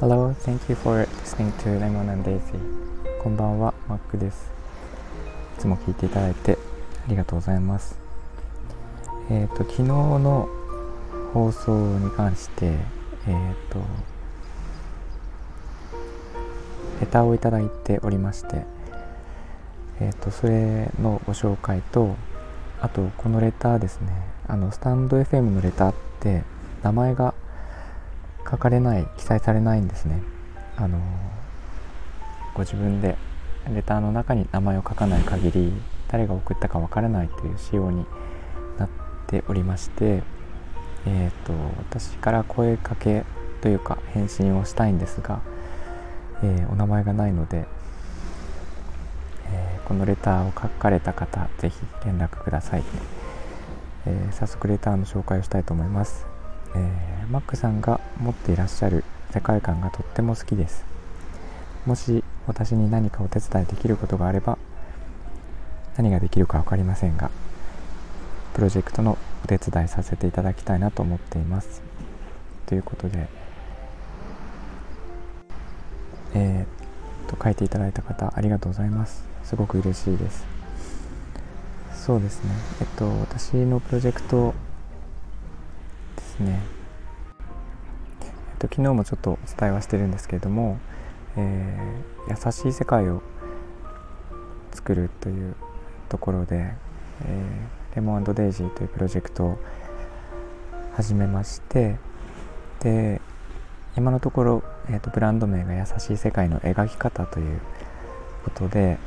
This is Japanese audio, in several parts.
Hello, thank you for listening to Lemon and Daisy. こんばんは、マックです。いつも聞いていただいてありがとうございます。えっ、ー、と、昨日の放送に関して、えっ、ー、と、レターをいただいておりまして、えっ、ー、と、それのご紹介と、あと、このレターですね、あの、スタンド FM のレターって、名前が書かれない記載されないんですね。あのご自分でレターの中に名前を書かない限り誰が送ったかわからないという仕様になっておりましてえーと、私から声かけというか返信をしたいんですが、えー、お名前がないので、え、このレターを書かれた方ぜひ連絡ください、えー、早速レターの紹介をしたいと思います。えー、マックさんが持っていらっしゃる世界観がとっても好きです。もし私に何かお手伝いできることがあれば何ができるか分かりませんがプロジェクトのお手伝いさせていただきたいなと思っています。ということでえー、と書いていただいた方ありがとうございます。すごく嬉しいです。そうですね。えっと私のプロジェクトね、えっと、昨日もちょっとお伝えはしてるんですけれども、えー、優しい世界を作るというところで、えー、レモンデイジーというプロジェクトを始めましてで今のところ、えーと、ブランド名が優しい世界の描き方ということで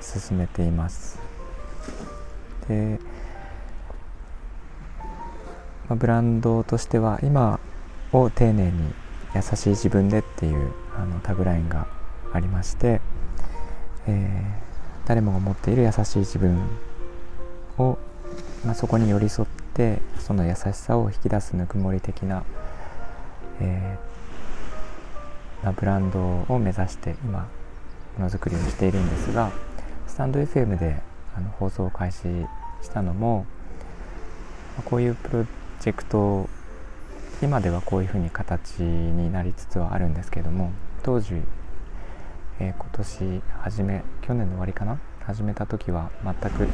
進めています。でまあ、ブランドとしては今を丁寧に優しい自分でっていうあのタグラインがありまして、えー、誰もが持っている優しい自分を、まあ、そこに寄り添ってその優しさを引き出すぬくもり的な、えー、まあ、ブランドを目指して今ものづくりをしているんですがスタンド FM での放送を開始したのもこういうプロジェクト今ではこういうふうに形になりつつはあるんですけども当時、えー、今年初め去年の終わりかな？始めた時は全く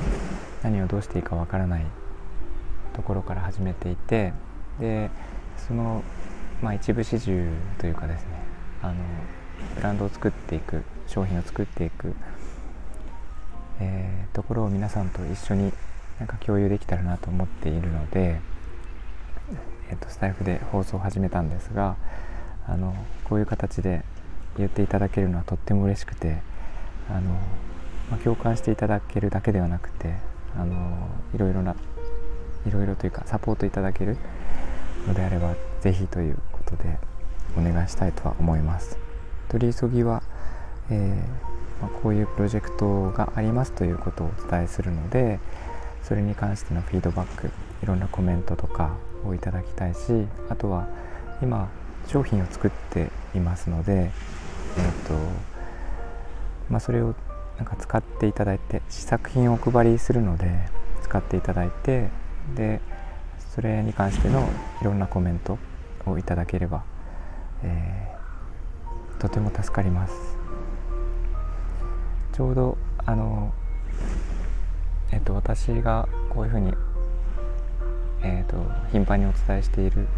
何をどうしていいかわからないところから始めていてでその、まあ、一部始終というかですねあのブランドを作っていく商品を作っていく、えー、ところを皆さんと一緒になんか共有できたらなと思っているので。えーと、スタイフで放送を始めたんですがあのこういう形で言っていただけるのはとっても嬉しくてあの、まあ、共感していただけるだけではなくてあのいろいろないろいろというかサポートいただけるのであれば是非ということでお願いしたいとは思います。取り急ぎは、えー、まあ、こういうプロジェクトがありますということをお伝えするのでそれに関してのフィードバックいろんなコメントとかをいただきたいしあとは今商品を作っていますので、えーとまあ、それをなんか使っていただいて試作品をお配りするので使っていただいてでそれに関してのいろんなコメントをいただければ、えー、とても助かります。ちょうどあのえっ、と私がこういうふうにえーと、頻繁にお伝えしている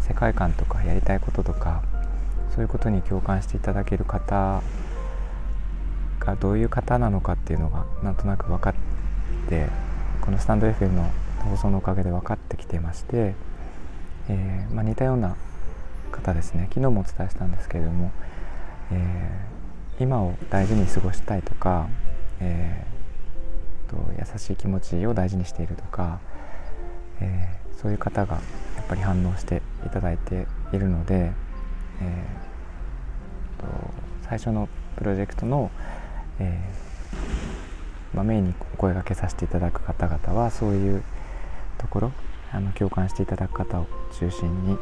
世界観とかやりたいこととかそういうことに共感していただける方がどういう方なのかっていうのがなんとなく分かってこのスタンド FM の放送のおかげで分かってきてまして、えー、まあ、似たような方ですね。昨日もお伝えしたんですけれども、え、今を大事に過ごしたいとか、えーと優しい気持ちを大事にしているとかえー、そういう方がやっぱり反応していただいているので、えー、と最初のプロジェクトの、えーまあ、メインにお声がけさせていただく方々はそういうところあの共感していただく方を中心に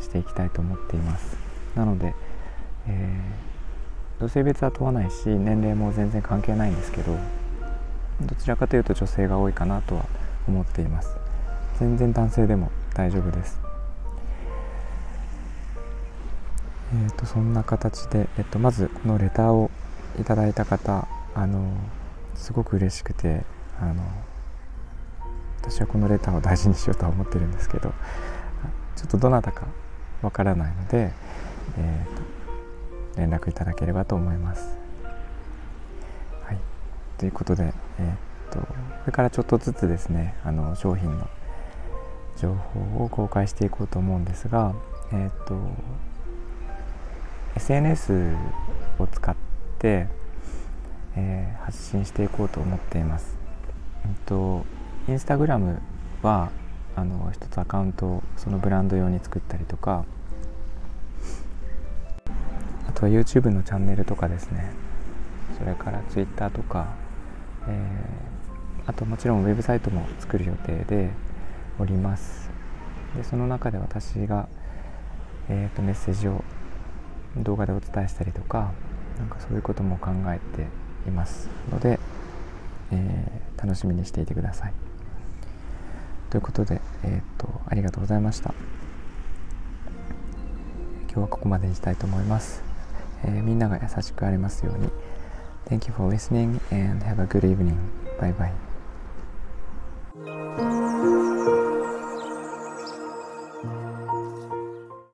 していきたいと思っています。なので、えー、性別は問わないし年齢も全然関係ないんですけどどちらかというと女性が多いかなとは思っています。全然男性でも大丈夫です。えーと、そんな形で、えっと、まずこのレターをいただいた方あのすごく嬉しくてあの私はこのレターを大事にしようとは思ってるんですけどちょっとどなたかわからないので、えーと、連絡いただければと思います。はい、ということで、えーと、とこれからちょっとずつですねあの商品の情報を公開していこうと思うんですが、えーと SNS を使って、えー、発信していこうと思っています。えっと、インスタグラムはあの一つアカウントをそのブランド用に作ったりとかとは YouTube のチャンネルとかですねそれから Twitter とか、えー、あともちろんウェブサイトも作る予定でおりますでその中で私が、えーとメッセージを動画でお伝えしたりとかなんかそういうことも考えていますので、えー、楽しみにしていてください。ということで、えー、っとありがとうございました。今日はここまでにしたいと思います。えー、みんなが優しくありますように Thank you for listening and have a good evening. Bye bye.